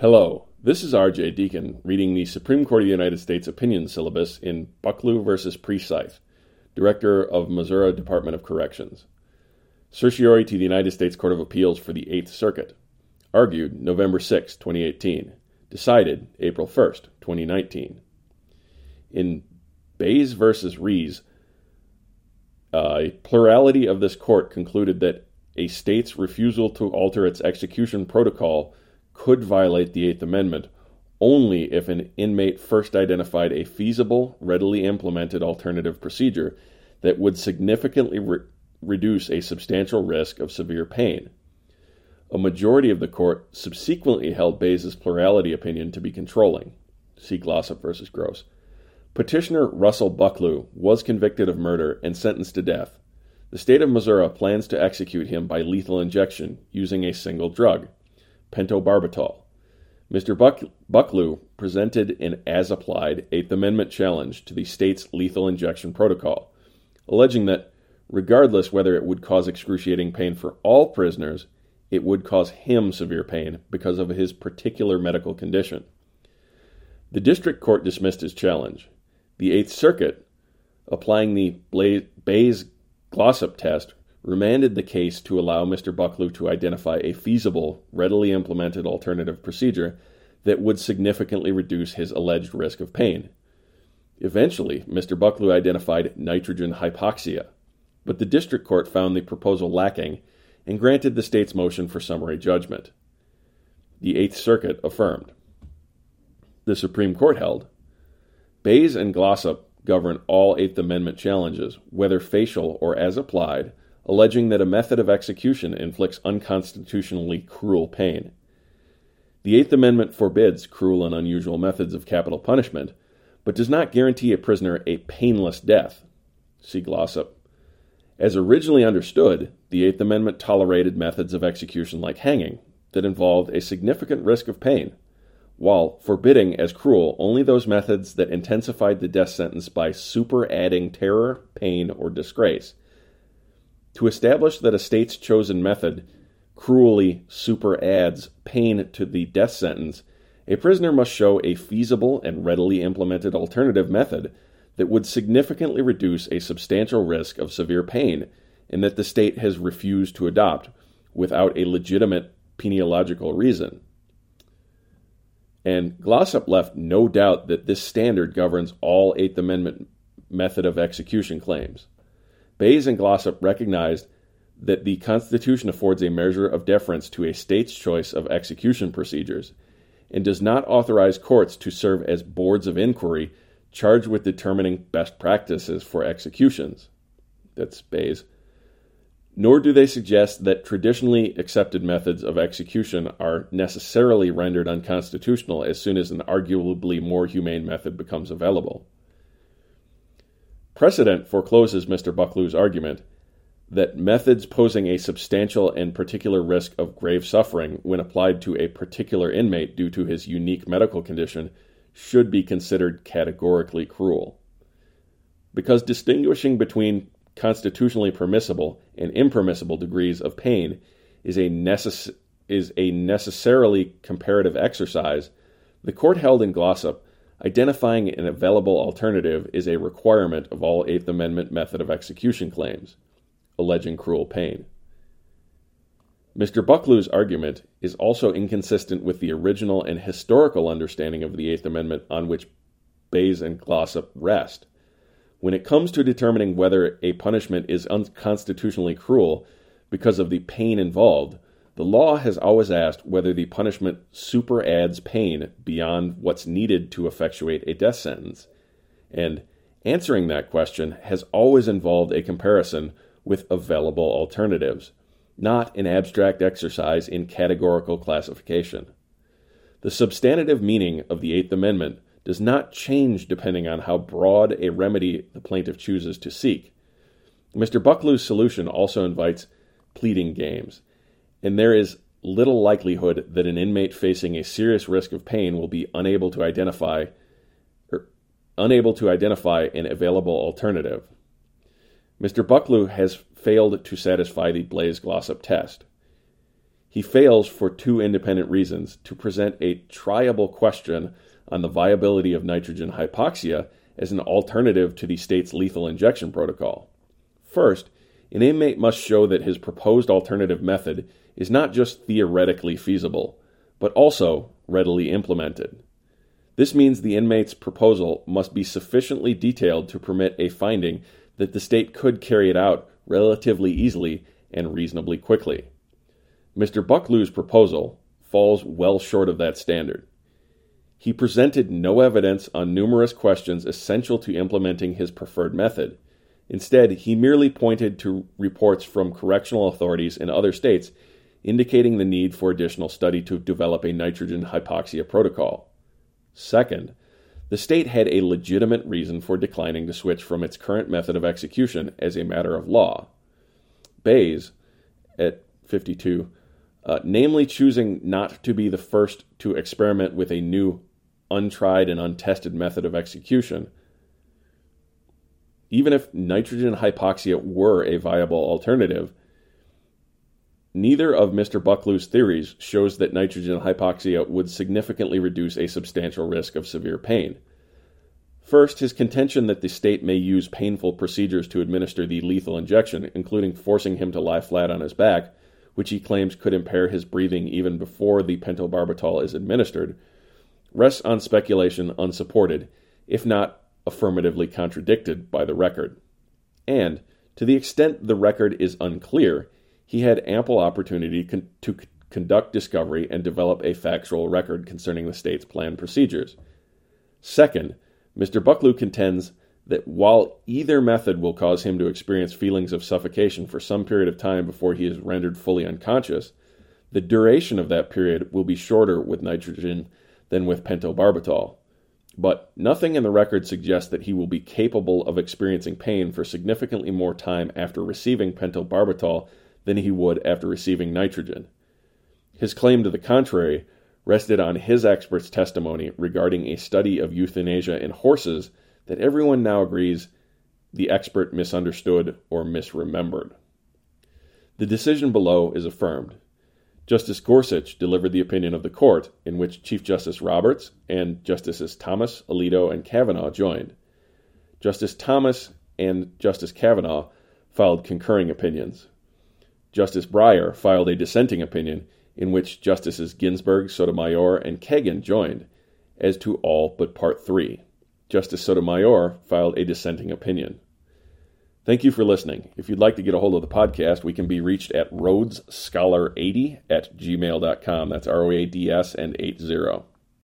Hello, this is R.J. Deacon reading the Supreme Court of the United States opinion syllabus in Bucklew v. Precythe, Director of Missouri Department of Corrections. Certiorari to the United States Court of Appeals for the Eighth Circuit. Argued November 6, 2018. Decided April 1, 2019. In Baze v. Rees, uh, a plurality of this court concluded that a state's refusal to alter its execution protocol could violate the Eighth Amendment only if an inmate first identified a feasible, readily implemented alternative procedure that would significantly re- reduce a substantial risk of severe pain. A majority of the court subsequently held Baze's plurality opinion to be controlling. See Glossip v. Gross. Petitioner Russell Bucklew was convicted of murder and sentenced to death. The state of Missouri plans to execute him by lethal injection using a single drug pentobarbital. Mr. Buck- Bucklew presented an as applied Eighth Amendment challenge to the state's lethal injection protocol, alleging that, regardless whether it would cause excruciating pain for all prisoners, it would cause him severe pain because of his particular medical condition. The district court dismissed his challenge. The Eighth Circuit, applying the Baze Glossip test, remanded the case to allow Mr. Bucklew to identify a feasible, readily implemented alternative procedure that would significantly reduce his alleged risk of pain. Eventually, Mr. Bucklew identified nitrogen hypoxia, but the district court found the proposal lacking and granted the state's motion for summary judgment. The Eighth Circuit affirmed. The Supreme Court held Baze and Glossip govern all Eighth Amendment challenges, whether facial or as applied, alleging that a method of execution inflicts unconstitutionally cruel pain. The Eighth Amendment forbids cruel and unusual methods of capital punishment, but does not guarantee a prisoner a painless death. See Glossip. As originally understood, the Eighth Amendment tolerated methods of execution like hanging that involved a significant risk of pain, while forbidding as cruel only those methods that intensified the death sentence by superadding terror, pain, or disgrace. To establish that a state's chosen method cruelly superadds pain to the death sentence, a prisoner must show a feasible and readily implemented alternative method that would significantly reduce a substantial risk of severe pain and that the state has refused to adopt without a legitimate penological reason. And Glossip left no doubt that this standard governs all Eighth Amendment method of execution claims. Baze and Glossip recognized that the Constitution affords a measure of deference to a state's choice of execution procedures and does not authorize courts to serve as boards of inquiry charged with determining best practices for executions. That's Baze. Nor do they suggest that traditionally accepted methods of execution are necessarily rendered unconstitutional as soon as an arguably more humane method becomes available. Precedent forecloses Mr. Bucklew's argument that methods posing a substantial and particular risk of grave suffering when applied to a particular inmate due to his unique medical condition should be considered categorically cruel. Because distinguishing between constitutionally permissible and impermissible degrees of pain is a, necess- is a necessarily comparative exercise, the court held in Glossip Identifying an available alternative is a requirement of all Eighth Amendment method of execution claims alleging cruel pain. Mr. Bucklew's argument is also inconsistent with the original and historical understanding of the Eighth Amendment on which Baze and Glossip rest. When it comes to determining whether a punishment is unconstitutionally cruel because of the pain involved, the law has always asked whether the punishment super adds pain beyond what's needed to effectuate a death sentence. And answering that question has always involved a comparison with available alternatives, not an abstract exercise in categorical classification. The substantive meaning of the Eighth Amendment does not change depending on how broad a remedy the plaintiff chooses to seek. Mr. Bucklew's solution also invites pleading games and there is little likelihood that an inmate facing a serious risk of pain will be unable to identify or unable to identify an available alternative. Mr. Bucklew has failed to satisfy the Baze Glossip test. He fails for two independent reasons to present a triable question on the viability of nitrogen hypoxia as an alternative to the state's lethal injection protocol. First, an inmate must show that his proposed alternative method is not just theoretically feasible, but also readily implemented. This means the inmate's proposal must be sufficiently detailed to permit a finding that the state could carry it out relatively easily and reasonably quickly. Mr. Bucklew's proposal falls well short of that standard. He presented no evidence on numerous questions essential to implementing his preferred method. Instead, he merely pointed to reports from correctional authorities in other states indicating the need for additional study to develop a nitrogen hypoxia protocol. Second, the state had a legitimate reason for declining to switch from its current method of execution as a matter of law. Baze, at 52, uh, namely choosing not to be the first to experiment with a new untried and untested method of execution. Even if nitrogen hypoxia were a viable alternative, neither of Mr. Bucklew's theories shows that nitrogen hypoxia would significantly reduce a substantial risk of severe pain. First, his contention that the state may use painful procedures to administer the lethal injection, including forcing him to lie flat on his back, which he claims could impair his breathing even before the pentobarbital is administered, rests on speculation unsupported, if not affirmatively contradicted by the record. And, to the extent the record is unclear, he had ample opportunity con- to c- conduct discovery and develop a factual record concerning the state's planned procedures. Second, Mr. Bucklew contends that while either method will cause him to experience feelings of suffocation for some period of time before he is rendered fully unconscious, the duration of that period will be shorter with nitrogen than with pentobarbital. But nothing in the record suggests that he will be capable of experiencing pain for significantly more time after receiving pentobarbital than he would after receiving nitrogen. His claim to the contrary rested on his expert's testimony regarding a study of euthanasia in horses that everyone now agrees the expert misunderstood or misremembered. The decision below is affirmed. Justice Gorsuch delivered the opinion of the court, in which Chief Justice Roberts and Justices Thomas, Alito, and Kavanaugh joined. Justice Thomas and Justice Kavanaugh filed concurring opinions. Justice Breyer filed a dissenting opinion in which Justices Ginsburg, Sotomayor, and Kagan joined, as to all but Part 3. Justice Sotomayor filed a dissenting opinion. Thank you for listening. If you'd like to get a hold of the podcast, we can be reached at roadscholar80 at gmail.com. That's R O A D S and 80.